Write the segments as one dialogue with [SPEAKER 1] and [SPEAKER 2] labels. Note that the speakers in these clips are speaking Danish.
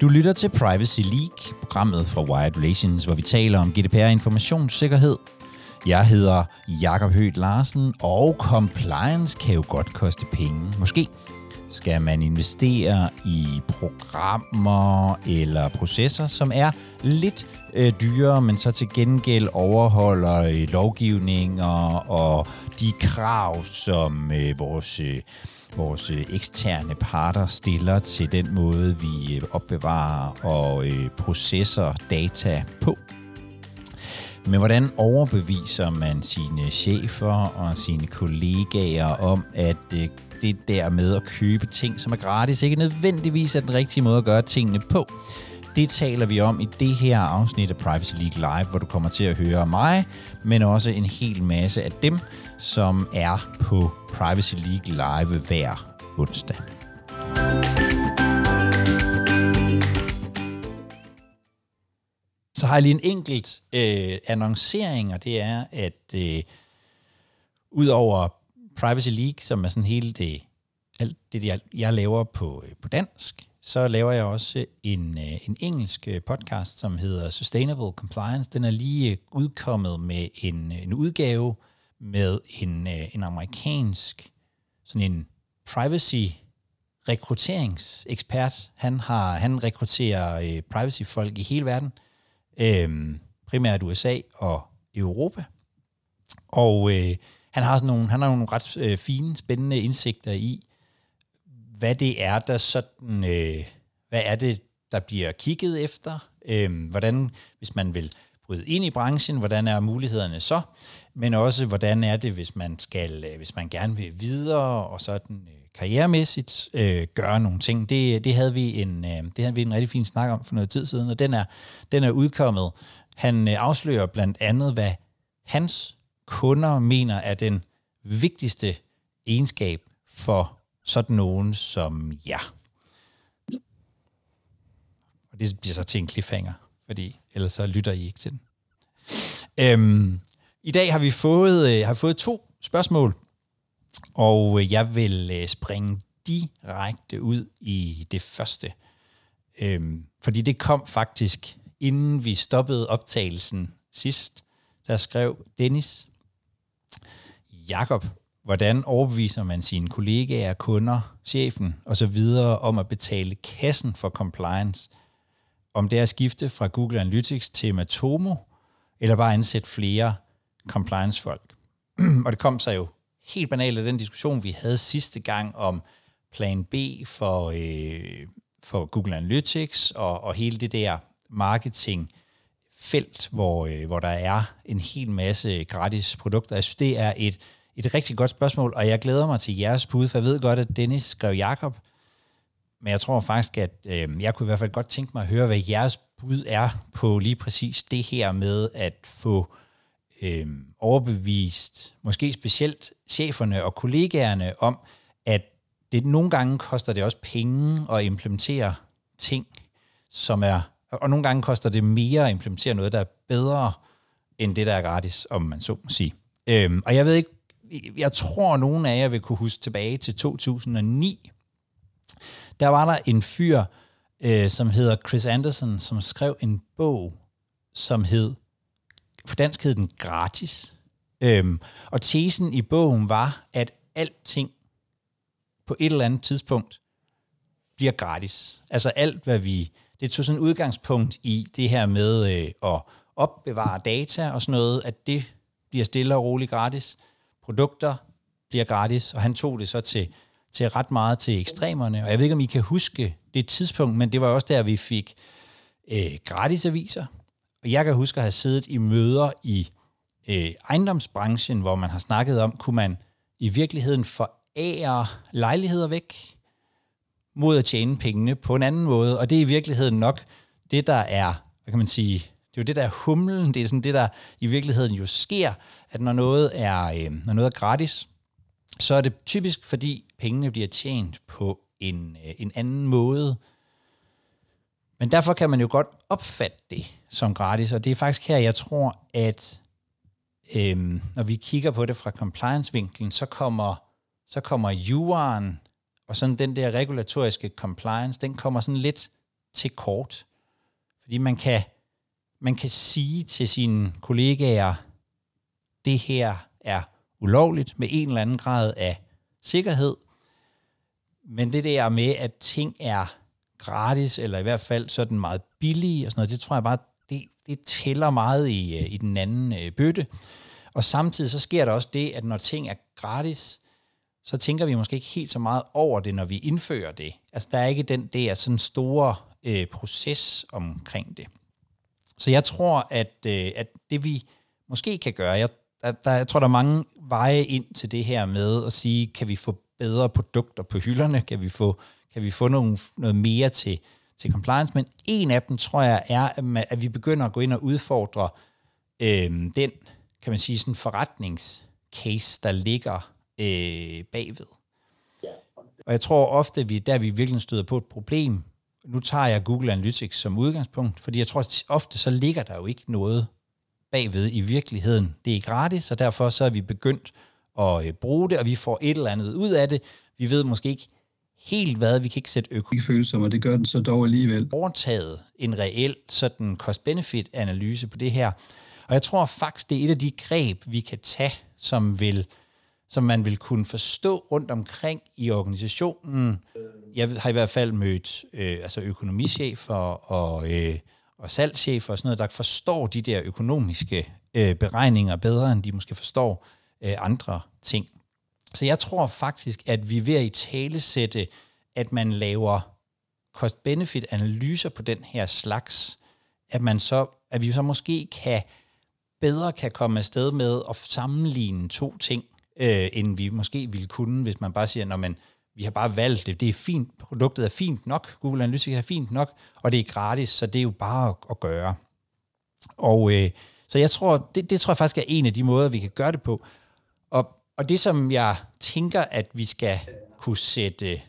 [SPEAKER 1] Du lytter til Privacy League, programmet fra Wired Relations, hvor vi taler om GDPR informationssikkerhed. Jeg hedder Jakob Høgh Larsen, og compliance kan jo godt koste penge. Måske skal man investere i programmer eller processer, som er lidt øh, dyrere, men så til gengæld overholder øh, lovgivninger og de krav, som øh, vores øh, vores øh, eksterne parter stiller til den måde, vi øh, opbevarer og øh, processer data på. Men hvordan overbeviser man sine chefer og sine kollegaer om, at øh, det der med at købe ting, som er gratis, ikke nødvendigvis er den rigtige måde at gøre tingene på? Det taler vi om i det her afsnit af Privacy League Live, hvor du kommer til at høre mig, men også en hel masse af dem, som er på Privacy League Live hver onsdag. Så har jeg lige en enkelt øh, annoncering, og det er, at øh, udover Privacy League, som er sådan hele det, alt det, jeg, jeg laver på, øh, på dansk, så laver jeg også en, øh, en engelsk øh, podcast, som hedder Sustainable Compliance. Den er lige udkommet med en, en udgave med en, en amerikansk sådan en privacy rekrutteringsekspert. Han har han rekrutterer privacy folk i hele verden, øh, primært USA og Europa. Og øh, han har sådan nogle han har nogle ret øh, fine, spændende indsigter i hvad det er der sådan øh, hvad er det der bliver kigget efter, øh, hvordan hvis man vil bryde ind i branchen, hvordan er mulighederne så, men også hvordan er det hvis man skal øh, hvis man gerne vil videre og sådan øh, karrieremæssigt øh, gøre nogle ting. Det, det, havde vi en, øh, det havde vi en rigtig fin snak om for noget tid siden, og den er, den er udkommet. Han øh, afslører blandt andet, hvad hans kunder mener er den vigtigste egenskab for sådan nogen som jer. Og det bliver så til en cliffhanger, fordi ellers så lytter I ikke til den. Øhm, I dag har vi fået, øh, har fået to spørgsmål og øh, jeg vil øh, springe direkte ud i det første. Øhm, fordi det kom faktisk, inden vi stoppede optagelsen sidst, der skrev Dennis, Jakob, hvordan overbeviser man sine kollegaer, kunder, chefen osv. om at betale kassen for compliance? Om det er at skifte fra Google Analytics til Matomo, eller bare ansætte flere compliance-folk? og det kom så jo helt banalt af den diskussion, vi havde sidste gang om plan B for, øh, for Google Analytics og, og hele det der marketing felt, hvor, øh, hvor der er en hel masse gratis produkter. Jeg synes, det er et, et rigtig godt spørgsmål, og jeg glæder mig til jeres bud, for jeg ved godt, at Dennis skrev Jakob, men jeg tror faktisk, at øh, jeg kunne i hvert fald godt tænke mig at høre, hvad jeres bud er på lige præcis det her med at få øh, overbevist, måske specielt cheferne og kollegaerne om, at det nogle gange koster det også penge at implementere ting, som er, og nogle gange koster det mere at implementere noget, der er bedre end det, der er gratis, om man så må sige. Øhm, og jeg ved ikke, jeg tror, at nogen af jer vil kunne huske tilbage til 2009. Der var der en fyr, øh, som hedder Chris Anderson, som skrev en bog, som hed på dansk hed den gratis. Øhm, og tesen i bogen var, at alting på et eller andet tidspunkt bliver gratis. Altså alt, hvad vi... Det tog sådan udgangspunkt i det her med øh, at opbevare data og sådan noget, at det bliver stille og roligt gratis. Produkter bliver gratis, og han tog det så til, til ret meget til ekstremerne. Og jeg ved ikke, om I kan huske det tidspunkt, men det var også der, vi fik øh, gratis aviser, og jeg kan huske at have siddet i møder i øh, ejendomsbranchen, hvor man har snakket om, kunne man i virkeligheden forære lejligheder væk mod at tjene pengene på en anden måde. Og det er i virkeligheden nok det, der er, hvad kan man sige, det er jo det, der er humlen, det er sådan det, der i virkeligheden jo sker, at når noget er, øh, når noget er gratis, så er det typisk, fordi pengene bliver tjent på en, øh, en anden måde, men derfor kan man jo godt opfatte det som gratis, og det er faktisk her, jeg tror, at øh, når vi kigger på det fra compliance-vinklen, så kommer, så kommer juraen og sådan den der regulatoriske compliance, den kommer sådan lidt til kort. Fordi man kan, man kan sige til sine kollegaer, det her er ulovligt med en eller anden grad af sikkerhed, men det der med, at ting er gratis, eller i hvert fald sådan meget billige og sådan noget, det tror jeg bare, det, det tæller meget i, øh, i den anden øh, bøtte. Og samtidig så sker der også det, at når ting er gratis, så tænker vi måske ikke helt så meget over det, når vi indfører det. Altså der er ikke den der sådan store øh, proces omkring det. Så jeg tror, at, øh, at det vi måske kan gøre, jeg, der, der, jeg tror, der er mange veje ind til det her med at sige, kan vi få bedre produkter på hylderne? Kan vi få, kan vi få nogle, noget mere til, til compliance? Men en af dem, tror jeg, er, at vi begynder at gå ind og udfordre øh, den, kan man sige, sådan forretningscase, der ligger øh, bagved. Og jeg tror ofte, at vi, der vi virkelig støder på et problem, nu tager jeg Google Analytics som udgangspunkt, fordi jeg tror, at ofte så ligger der jo ikke noget bagved i virkeligheden. Det er gratis, og derfor så er vi begyndt at øh, bruge det, og vi får et eller andet ud af det. Vi ved måske ikke helt hvad, vi kan ikke sætte økonomisk
[SPEAKER 2] følsomme, og det gør den så dog alligevel.
[SPEAKER 1] Overtaget en reel sådan cost-benefit-analyse på det her. Og jeg tror faktisk, det er et af de greb, vi kan tage, som vil som man vil kunne forstå rundt omkring i organisationen. Jeg har i hvert fald mødt øh, altså økonomichefer og, øh, og salgschefer og sådan noget, der forstår de der økonomiske øh, beregninger bedre, end de måske forstår øh, andre ting. Så jeg tror faktisk, at vi er ved at i tale sætte, at man laver cost-benefit-analyser på den her slags, at, man så, at vi så måske kan bedre kan komme afsted med at sammenligne to ting, øh, end vi måske ville kunne, hvis man bare siger, når man vi har bare valgt det, det er fint, produktet er fint nok, Google Analytics er fint nok, og det er gratis, så det er jo bare at, at gøre. Og øh, så jeg tror, det, det tror jeg faktisk er en af de måder, vi kan gøre det på. Og, og det, som jeg tænker, at vi skal kunne sætte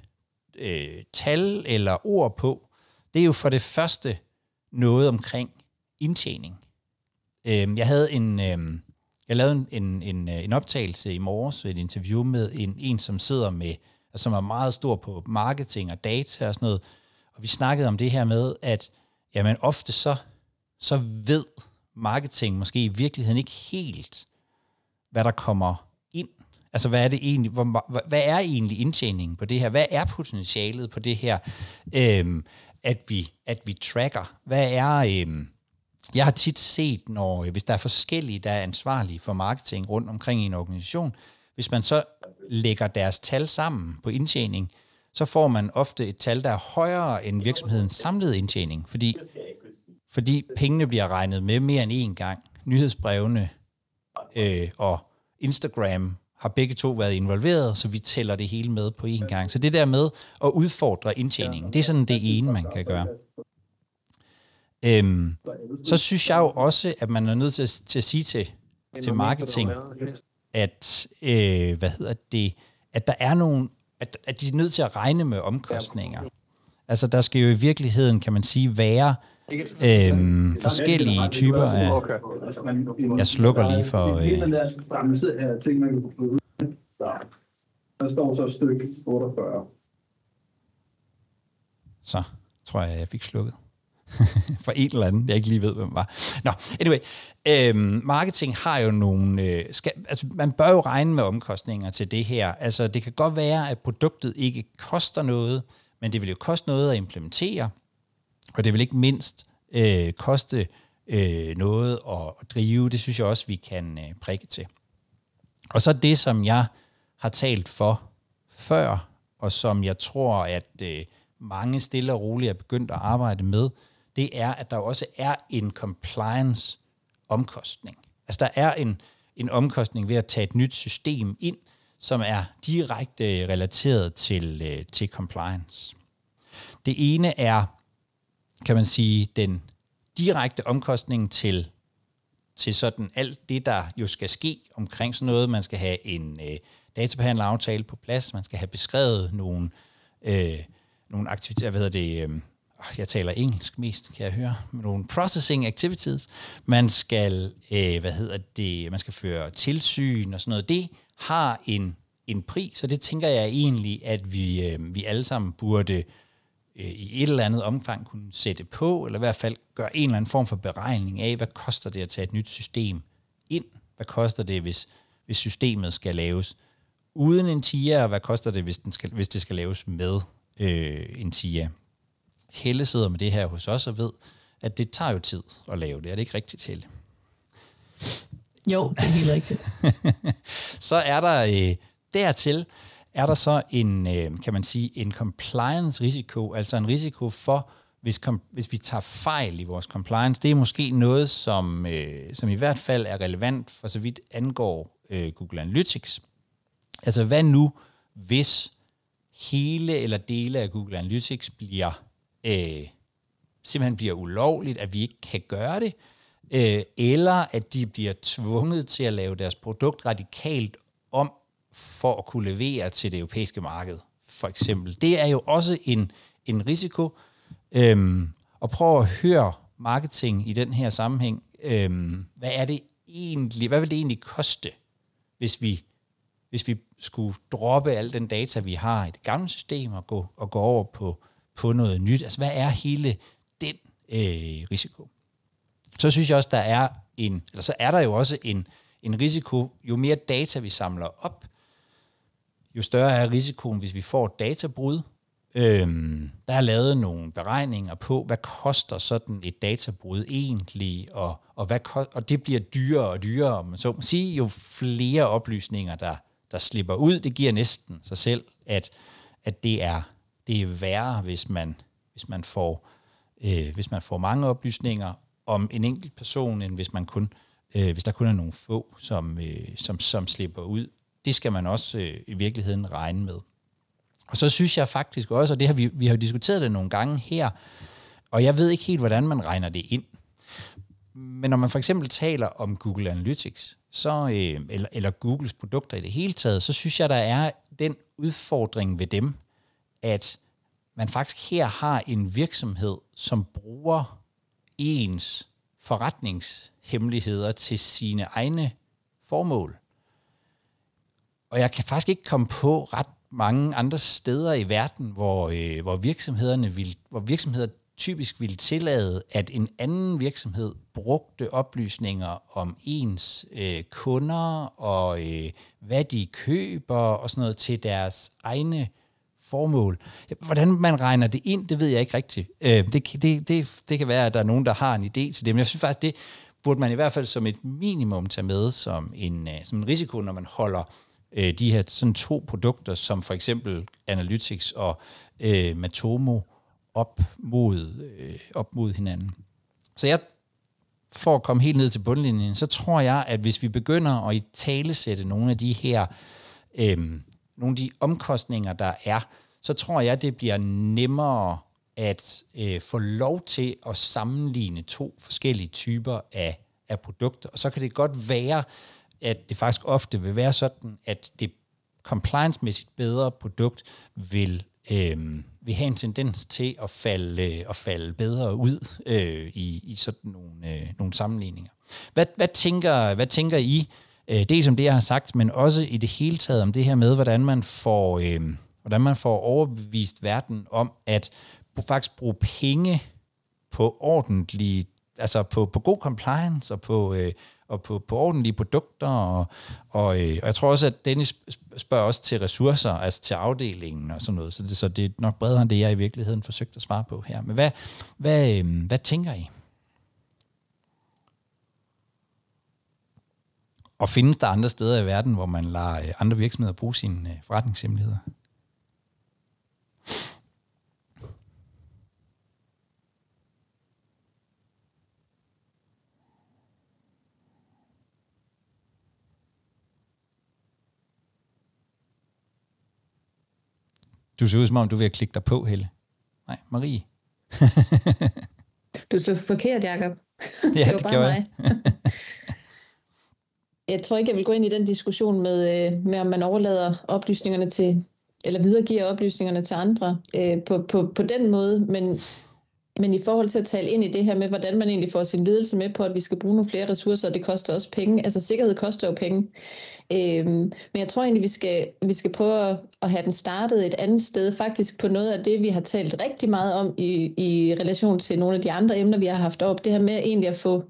[SPEAKER 1] øh, tal eller ord på, det er jo for det første noget omkring indtjening. Øh, jeg havde en, øh, jeg lavede en, en, en, øh, en optagelse i morges, et interview med en, en som sidder med, altså, som er meget stor på marketing og data og sådan noget, og vi snakkede om det her med, at jamen ofte så, så ved marketing måske i virkeligheden ikke helt, hvad der kommer ind. Altså, hvad er det egentlig, hvor, hvad er egentlig indtjeningen på det her? Hvad er potentialet på det her, øhm, at, vi, at vi tracker? Hvad er, øhm, jeg har tit set, når øh, hvis der er forskellige, der er ansvarlige for marketing rundt omkring i en organisation, hvis man så lægger deres tal sammen på indtjening, så får man ofte et tal, der er højere end virksomhedens samlede indtjening, fordi, fordi pengene bliver regnet med mere end én gang. Nyhedsbrevene øh, og Instagram har begge to været involveret, så vi tæller det hele med på én gang. Så det der med at udfordre indtjeningen, det er sådan det ene, man kan gøre. Øhm, så synes jeg jo også, at man er nødt til, til at sige til, til marketing, at, øh, hvad hedder det, at der er nogle, at, at de er nødt til at regne med omkostninger. Altså der skal jo i virkeligheden, kan man sige, være øhm, forskellige typer af... Jeg slukker lige for... Øh, der står så stykke 48. Så tror jeg, jeg fik slukket. for en eller anden, jeg ikke lige ved, hvem var. Nå, anyway, øhm, marketing har jo nogle... Øh, skal, altså, man bør jo regne med omkostninger til det her. Altså, det kan godt være, at produktet ikke koster noget, men det vil jo koste noget at implementere, og det vil ikke mindst øh, koste øh, noget at, at drive. Det synes jeg også, vi kan øh, prikke til. Og så det, som jeg har talt for før, og som jeg tror, at øh, mange stille og roligt er begyndt at arbejde med, det er, at der også er en compliance-omkostning. Altså der er en, en omkostning ved at tage et nyt system ind, som er direkte relateret til, øh, til compliance. Det ene er, kan man sige, den direkte omkostning til, til sådan alt det, der jo skal ske omkring sådan noget. Man skal have en øh, databehandleraftale på plads, man skal have beskrevet nogle, øh, nogle aktiviteter, hvad hedder det, øh, Ah, jeg taler engelsk mest, kan jeg høre, med nogle processing activities. Man skal, øh, hvad hedder det, man skal føre tilsyn og sådan noget. Det har en, en pris, og det tænker jeg egentlig, at vi, øh, vi alle sammen burde øh, i et eller andet omfang kunne sætte på, eller i hvert fald gøre en eller anden form for beregning af, hvad koster det at tage et nyt system ind? Hvad koster det, hvis, hvis systemet skal laves uden en TIA, og hvad koster det, hvis, den skal, hvis det skal laves med øh, en TIA? Helle sidder med det her hos os og ved, at det tager jo tid at lave det. Er det ikke rigtigt, Helle?
[SPEAKER 3] Jo, det er helt rigtigt.
[SPEAKER 1] så er der øh, dertil, er der så en, øh, kan man sige, en compliance-risiko, altså en risiko for, hvis, kom, hvis vi tager fejl i vores compliance. Det er måske noget, som, øh, som i hvert fald er relevant for så vidt angår øh, Google Analytics. Altså hvad nu, hvis hele eller dele af Google Analytics bliver øh, simpelthen bliver ulovligt, at vi ikke kan gøre det, øh, eller at de bliver tvunget til at lave deres produkt radikalt om for at kunne levere til det europæiske marked, for eksempel. Det er jo også en, en risiko. Øhm, og prøv at høre marketing i den her sammenhæng. Øhm, hvad er det egentlig, hvad vil det egentlig koste, hvis vi, hvis vi skulle droppe al den data, vi har i det gamle system, og gå, og gå over på, på noget nyt? Altså, hvad er hele den øh, risiko? Så synes jeg også, der er en, eller så er der jo også en, en risiko, jo mere data vi samler op, jo større er risikoen, hvis vi får databrud. Øhm, der er lavet nogle beregninger på, hvad koster sådan et databrud egentlig, og, og, hvad, og det bliver dyrere og dyrere. Men så må sige, jo flere oplysninger, der, der slipper ud, det giver næsten sig selv, at, at det er det er værre, hvis man, hvis man får øh, hvis man får mange oplysninger om en enkelt person, end hvis man kun øh, hvis der kun er nogle få, som, øh, som, som slipper ud det skal man også øh, i virkeligheden regne med. Og så synes jeg faktisk også, og det har vi, vi har jo diskuteret det nogle gange her, og jeg ved ikke helt, hvordan man regner det ind. Men når man for eksempel taler om Google Analytics, så, øh, eller, eller Googles produkter i det hele taget, så synes jeg, der er den udfordring ved dem, at man faktisk her har en virksomhed, som bruger ens forretningshemmeligheder til sine egne formål. Og jeg kan faktisk ikke komme på ret mange andre steder i verden, hvor, øh, hvor virksomhederne vil, hvor virksomheder typisk ville tillade, at en anden virksomhed brugte oplysninger om ens øh, kunder og øh, hvad de køber og sådan noget til deres egne formål. Hvordan man regner det ind, det ved jeg ikke rigtigt. Øh, det, det, det, det kan være, at der er nogen, der har en idé til det, men jeg synes faktisk, det burde man i hvert fald som et minimum tage med som en, øh, som en risiko, når man holder øh, de her sådan to produkter, som for eksempel Analytics og øh, Matomo, op mod, øh, op mod hinanden. Så jeg, for at komme helt ned til bundlinjen, så tror jeg, at hvis vi begynder at i talesætte nogle af de her, øh, nogle af de omkostninger, der er, så tror jeg, det bliver nemmere at øh, få lov til at sammenligne to forskellige typer af, af produkter. Og så kan det godt være, at det faktisk ofte vil være sådan, at det compliance-mæssigt bedre produkt vil, øh, vil have en tendens til at falde, øh, at falde bedre ud øh, i, i sådan nogle, øh, nogle sammenligninger. Hvad, hvad, tænker, hvad tænker I, øh, dels om det, jeg har sagt, men også i det hele taget om det her med, hvordan man får, øh, hvordan man får overbevist verden om, at faktisk bruge penge på ordentlige, altså på, på god compliance og på, øh, og på, på ordentlige produkter, og, og, øh, og jeg tror også, at Dennis spørger også til ressourcer, altså til afdelingen og sådan noget, så det, så det er nok bredere end det, jeg i virkeligheden forsøgte at svare på her. Men hvad, hvad, øh, hvad tænker I? Og findes der andre steder i verden, hvor man lader øh, andre virksomheder bruge sine forretningshemmeligheder? Du ser ud som om, du vil klikke dig på, Helle. Nej, Marie.
[SPEAKER 3] du så forkert, Jacob.
[SPEAKER 1] Ja, det var det bare mig. Jeg.
[SPEAKER 3] tror ikke, jeg vil gå ind i den diskussion med, øh, med om man overlader oplysningerne til, eller videregiver oplysningerne til andre øh, på, på, på den måde, men men i forhold til at tale ind i det her med, hvordan man egentlig får sin ledelse med på, at vi skal bruge nogle flere ressourcer, og det koster også penge. Altså sikkerhed koster jo penge. Øhm, men jeg tror egentlig, vi skal, vi skal prøve at, at have den startet et andet sted, faktisk på noget af det, vi har talt rigtig meget om i, i relation til nogle af de andre emner, vi har haft op. Det her med egentlig at få,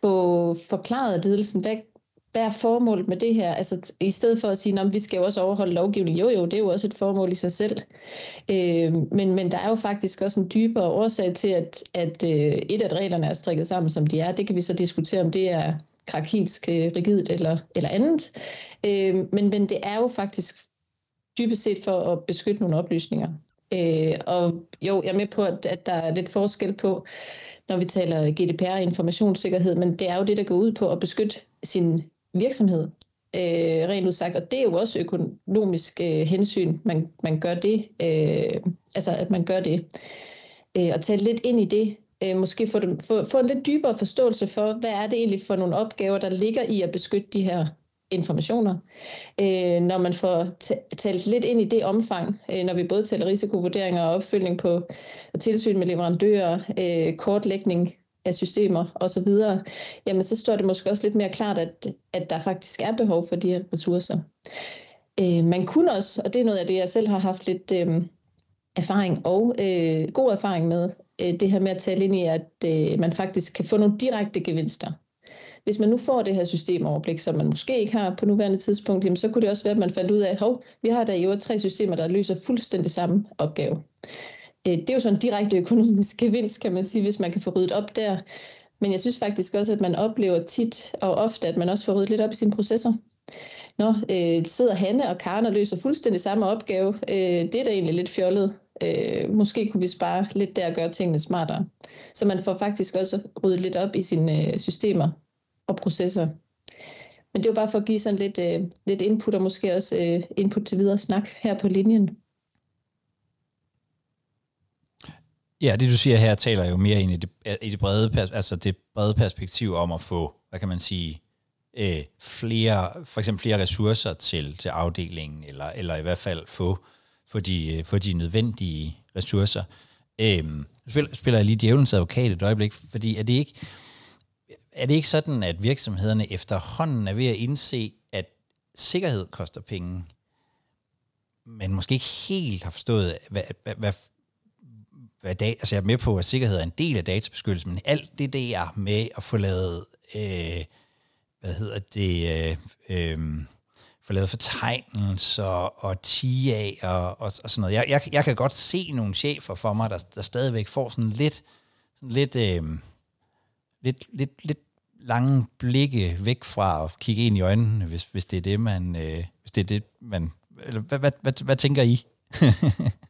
[SPEAKER 3] få forklaret ledelsen, hvad, hvad er formålet med det her? Altså i stedet for at sige, at vi skal jo også overholde lovgivningen. Jo, jo, det er jo også et formål i sig selv. Øh, men, men der er jo faktisk også en dybere årsag til, at, at øh, et af reglerne er strikket sammen, som de er. Det kan vi så diskutere, om det er krakilsk, øh, rigidt eller, eller andet. Øh, men, men det er jo faktisk dybest set for at beskytte nogle oplysninger. Øh, og jo, jeg er med på, at, at der er lidt forskel på, når vi taler GDPR informationssikkerhed, men det er jo det, der går ud på at beskytte sin virksomhed, øh, rent udsagt. Og det er jo også økonomisk øh, hensyn, man, man gør det. Øh, altså, at man gør det. Øh, og tale lidt ind i det. Øh, måske få, dem, få, få en lidt dybere forståelse for, hvad er det egentlig for nogle opgaver, der ligger i at beskytte de her informationer. Øh, når man får talt lidt ind i det omfang, øh, når vi både taler risikovurderinger og opfølgning på og tilsyn med leverandører, øh, kortlægning af systemer osv., jamen så står det måske også lidt mere klart, at, at der faktisk er behov for de her ressourcer. Øh, man kunne også, og det er noget af det, jeg selv har haft lidt øh, erfaring og øh, god erfaring med, øh, det her med at tale ind i, at øh, man faktisk kan få nogle direkte gevinster. Hvis man nu får det her systemoverblik, som man måske ikke har på nuværende tidspunkt, jamen, så kunne det også være, at man fandt ud af, at vi har der i øvrigt tre systemer, der løser fuldstændig samme opgave. Øh, det er jo sådan en direkte økonomisk gevinst, kan man sige, hvis man kan få ryddet op der. Men jeg synes faktisk også, at man oplever tit og ofte, at man også får ryddet lidt op i sine processer. Nå, øh, sidder Hanne og Karen og løser fuldstændig samme opgave. Øh, det er da egentlig lidt fjollet. Øh, måske kunne vi spare lidt der og gøre tingene smartere. Så man får faktisk også ryddet lidt op i sine øh, systemer og processer. Men det var bare for at give sådan lidt, øh, lidt input og måske også øh, input til videre snak her på linjen.
[SPEAKER 1] Ja, det du siger her taler jo mere ind i det, i det brede, altså det brede perspektiv om at få, hvad kan man sige, øh, flere, for eksempel flere ressourcer til, til afdelingen, eller, eller i hvert fald få, få, de, øh, få de nødvendige ressourcer. Øh, spiller, spiller jeg lige djævelens advokat et øjeblik, fordi er det ikke, er det ikke sådan, at virksomhederne efterhånden er ved at indse, at sikkerhed koster penge, men måske ikke helt har forstået, hvad, hvad, hvad, hvad da, altså jeg er med på, at sikkerhed er en del af databeskyttelse, men alt det der med at få lavet, øh, hvad hedder det, øh, øh, få lavet fortegnelser og TIA og, og, og sådan noget. Jeg, jeg, jeg kan godt se nogle chefer for mig, der, der stadigvæk får sådan lidt, sådan lidt, øh, lidt, lidt, lidt lange blikke væk fra at kigge ind i øjnene, hvis, hvis det er det, man, øh, hvis det er det, man, eller hvad, hvad, hvad, hvad tænker I?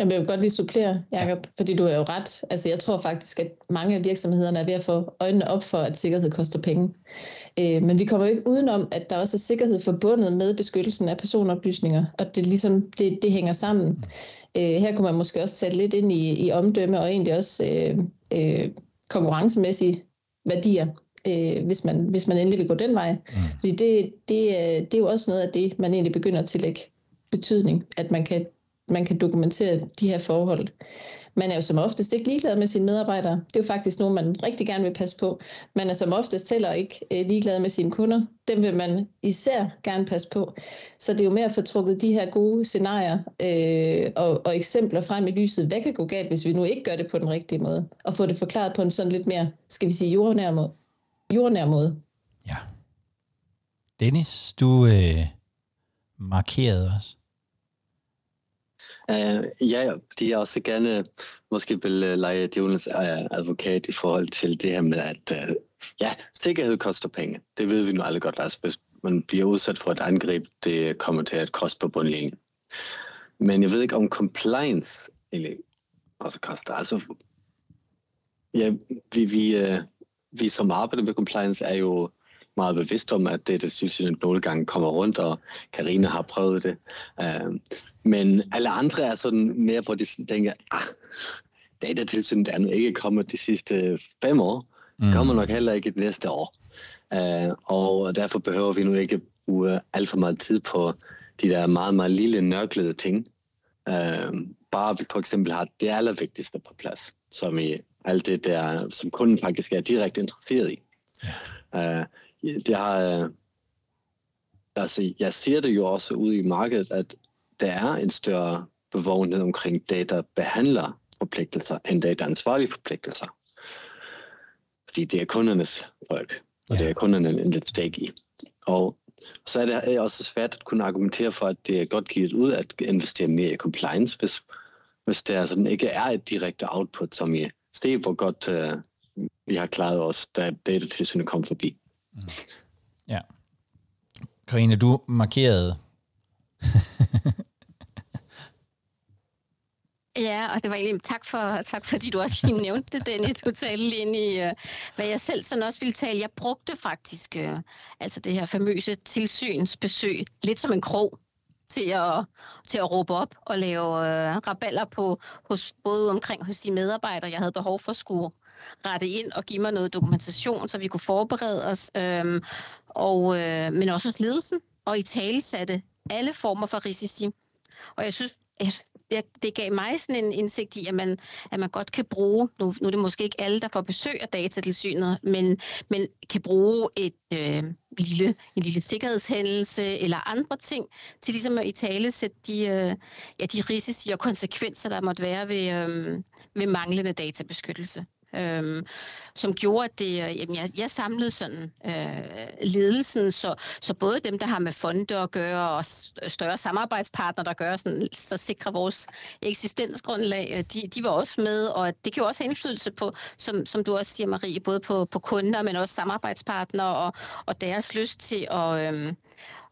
[SPEAKER 3] Jeg vil godt lige supplere, Jacob, ja. fordi du er jo ret. Altså, jeg tror faktisk, at mange af virksomhederne er ved at få øjnene op for, at sikkerhed koster penge. Øh, men vi kommer jo ikke udenom, at der også er sikkerhed forbundet med beskyttelsen af personoplysninger, og det, ligesom, det, det hænger sammen. Øh, her kunne man måske også tage lidt ind i, i omdømme, og egentlig også øh, øh, konkurrencemæssige værdier, øh, hvis, man, hvis man endelig vil gå den vej. Mm. Fordi det, det, det er jo også noget af det, man egentlig begynder at tillægge betydning, at man kan man kan dokumentere de her forhold. Man er jo som oftest ikke ligeglad med sine medarbejdere. Det er jo faktisk nogen, man rigtig gerne vil passe på. Man er som oftest heller ikke øh, ligeglad med sine kunder. Dem vil man især gerne passe på. Så det er jo med at få trukket de her gode scenarier øh, og, og eksempler frem i lyset. Hvad kan gå galt, hvis vi nu ikke gør det på den rigtige måde? Og få det forklaret på en sådan lidt mere, skal vi sige, jordnær måde. Jordnær måde.
[SPEAKER 1] Ja. Dennis, du øh, markerede os.
[SPEAKER 4] Uh, ja, fordi jeg også gerne måske vil uh, lege djævelens uh, advokat i forhold til det her med, at uh, ja, sikkerhed koster penge. Det ved vi nu alle godt. Lars. hvis man bliver udsat for et angreb, det kommer til at koste på bundlinjen. Men jeg ved ikke, om compliance egentlig også koster. Altså, ja, vi, vi, uh, vi som arbejder med compliance er jo meget bevidst om, at det, det synes jeg, nogle gange kommer rundt, og Karina har prøvet det. Uh, men alle andre er sådan mere, hvor de tænker, ah, datatilsynet er nu ikke kommet de sidste fem år. Mm. Kommer nok heller ikke det næste år. Uh, og derfor behøver vi nu ikke bruge alt for meget tid på de der meget, meget lille nørklede ting. Uh, bare vi for eksempel har det allervigtigste på plads, som i alt det der, som kunden faktisk er direkte interesseret i. Ja. Uh, det har, uh, altså, jeg ser det jo også ude i markedet, at der er en større bevågenhed omkring databehandler forpligtelser, end dataansvarlige forpligtelser. Fordi det er kundernes folk, og ja. det er kunderne en lidt stake i. Og så er det også svært at kunne argumentere for, at det er godt givet ud at investere mere i compliance, hvis, hvis der sådan ikke er et direkte output, som i se, hvor godt uh, vi har klaret os, da datatilsynet kom forbi. Mm.
[SPEAKER 1] Ja. Karine, du markerede
[SPEAKER 5] Ja, og det var egentlig tak for, tak fordi du også lige nævnte det, Dennis. Du talte lige ind i, øh, hvad jeg selv sådan også ville tale. Jeg brugte faktisk øh, altså det her famøse tilsynsbesøg lidt som en krog til at, til at råbe op og lave uh, raballer på, hos, både omkring hos de medarbejdere, jeg havde behov for at skulle rette ind og give mig noget dokumentation, så vi kunne forberede os, øhm, og, øh, men også hos ledelsen, og i tale satte alle former for risici. Og jeg synes, det, det gav mig sådan en indsigt i, at man, at man godt kan bruge, nu, nu er det måske ikke alle, der får besøg af datatilsynet, men, men kan bruge et øh, lille, en lille sikkerhedshændelse eller andre ting til ligesom at i tale sætte de, øh, ja, de risici og konsekvenser, der måtte være ved, øh, ved manglende databeskyttelse øhm, som gjorde, at det, øh, jamen jeg, jeg samlede sådan øh, ledelsen, så, så både dem, der har med fonde at gøre, og øh, større samarbejdspartnere, der gør, sådan, så sikrer vores eksistensgrundlag, øh, de, de var også med, og det kan jo også have indflydelse på, som, som du også siger, Marie, både på, på kunder, men også samarbejdspartnere og, og deres lyst til at... Øh,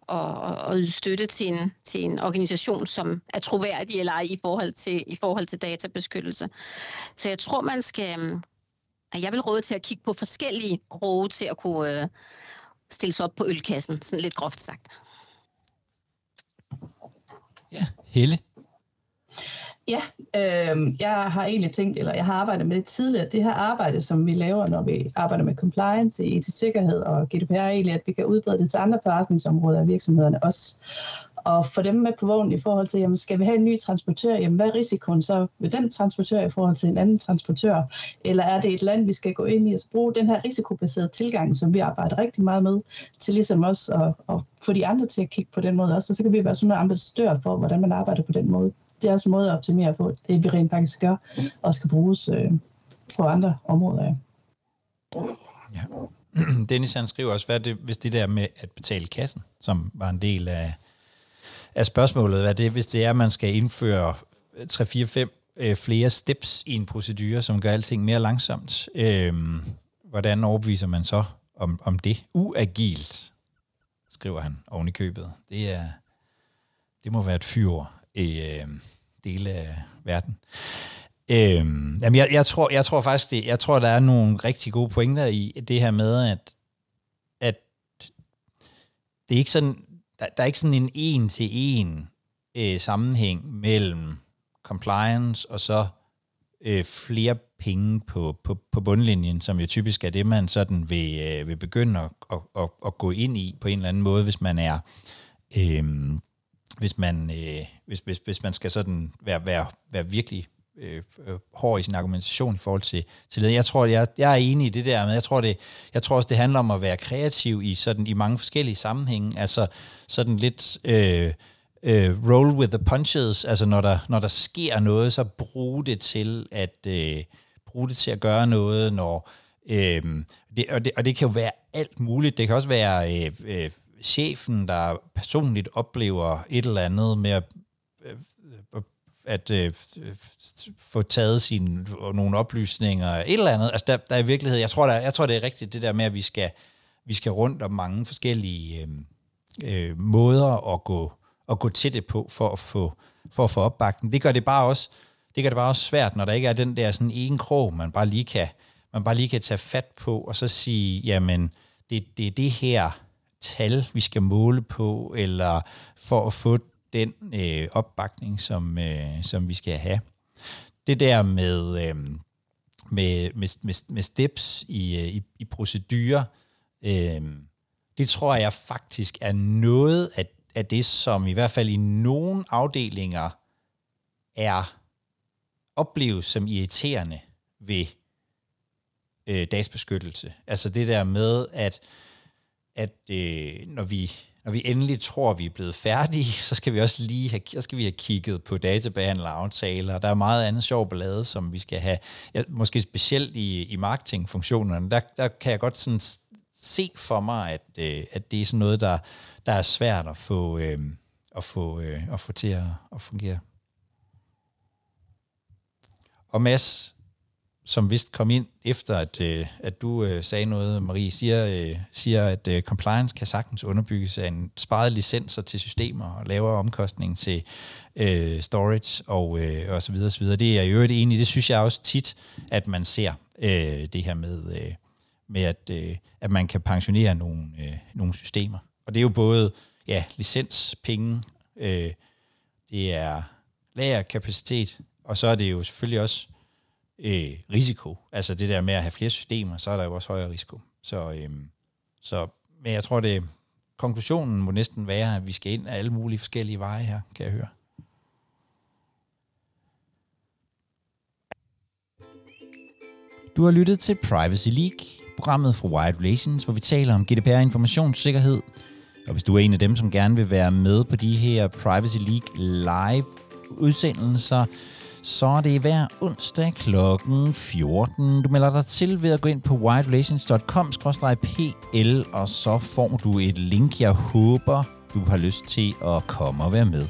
[SPEAKER 5] og, og yde støtte til en, til en organisation, som er troværdig eller ej i forhold til, i forhold til databeskyttelse. Så jeg tror, man skal... Øhm, jeg vil råde til at kigge på forskellige råde til at kunne øh, stille sig op på ølkassen, sådan lidt groft sagt.
[SPEAKER 1] Ja, Helle?
[SPEAKER 6] Ja, øh, jeg har egentlig tænkt, eller jeg har arbejdet med det tidligere, det her arbejde, som vi laver, når vi arbejder med compliance, etisk sikkerhed og GDPR, egentlig, at vi kan udbrede det til andre forretningsområder af virksomhederne også. Og få dem med på vognen i forhold til, jamen, skal vi have en ny transportør? Jamen, hvad er risikoen så ved den transportør i forhold til en anden transportør? Eller er det et land, vi skal gå ind i og bruge den her risikobaserede tilgang, som vi arbejder rigtig meget med, til ligesom også at, at få de andre til at kigge på den måde også. Og så kan vi være sådan en ambassadør for, hvordan man arbejder på den måde det er også en måde at optimere på, det vi rent faktisk gør, og skal bruges øh, på andre områder.
[SPEAKER 1] Ja. Dennis han skriver også, hvad det, hvis det der med at betale kassen, som var en del af, af spørgsmålet, hvad det, hvis det er, at man skal indføre 3-4-5 øh, flere steps i en procedure, som gør alting mere langsomt. Øh, hvordan overbeviser man så om, om det? Uagilt, skriver han oven i købet. Det, er, det må være et fyre øh, dele af verden. Øh, jamen jeg, jeg, tror, jeg tror faktisk, det, jeg tror, der er nogle rigtig gode pointer i det her med, at, at det er ikke sådan, der, der er ikke sådan en en-til-en øh, sammenhæng mellem compliance og så øh, flere penge på, på, på bundlinjen, som jo typisk er det, man sådan vil, øh, vil begynde at, at, at, at gå ind i på en eller anden måde, hvis man er øh, hvis man, øh, hvis, hvis, hvis man skal sådan være, være, være virkelig øh, øh hård i sin argumentation i forhold til, til det. Jeg tror, jeg, jeg er enig i det der, men jeg tror, det, jeg tror også, det handler om at være kreativ i, sådan, i mange forskellige sammenhænge. Altså sådan lidt øh, øh, roll with the punches, altså når der, når der sker noget, så brug det til at, øh, bruge det til at gøre noget, når øh, det, og, det, og det kan jo være alt muligt. Det kan også være øh, øh, chefen, der personligt oplever et eller andet med at, øh, øh, at, at få taget sine, nogle oplysninger, et eller andet. Altså der, der er i virkelighed, jeg tror, der, jeg tror, det er rigtigt det der med, at vi skal, vi skal rundt om mange forskellige øh, øh, måder at gå, at gå til det på, for at få, for at få opbakning. Det gør det bare også, det gør det bare også svært, når der ikke er den der sådan en krog, man bare lige kan, man bare lige kan tage fat på, og så sige, jamen, det, det er det her, tal, vi skal måle på, eller for at få den øh, opbakning, som, øh, som vi skal have. Det der med, øh, med, med, med, med steps i, øh, i, i procedurer, øh, det tror jeg faktisk er noget af, af det, som i hvert fald i nogle afdelinger er opleves som irriterende ved øh, databeskyttelse. Altså det der med, at, at øh, når vi når vi endelig tror, at vi er blevet færdige, så skal vi også lige have, så skal vi have kigget på databehandleraftaler. Der er meget andet sjov ballade, som vi skal have. Ja, måske specielt i, i marketingfunktionerne, der, der kan jeg godt sådan se for mig, at, øh, at det er sådan noget, der, der er svært at få, øh, at få, øh, at få til at, at fungere. Og Mads, som vist kom ind efter, at, øh, at du øh, sagde noget, Marie, siger, øh, siger at øh, compliance kan sagtens underbygges af en sparet licenser til systemer og lavere omkostning til øh, storage og, øh, og så videre, så videre. Det er jeg i øvrigt enig Det synes jeg også tit, at man ser øh, det her med, øh, med at, øh, at man kan pensionere nogle, øh, nogle systemer. Og det er jo både ja, licenspenge, øh, det er lagerkapacitet, og så er det jo selvfølgelig også øh, risiko. Altså det der med at have flere systemer, så er der jo også højere risiko. Så, øh, så men jeg tror, det konklusionen må næsten være, at vi skal ind af alle mulige forskellige veje her, kan jeg høre. Du har lyttet til Privacy League, programmet fra Wired Relations, hvor vi taler om GDPR informationssikkerhed. Og hvis du er en af dem, som gerne vil være med på de her Privacy League live udsendelser, så er det hver onsdag kl. 14. Du melder dig til ved at gå ind på widerelations.com-pl, og så får du et link, jeg håber, du har lyst til at komme og være med.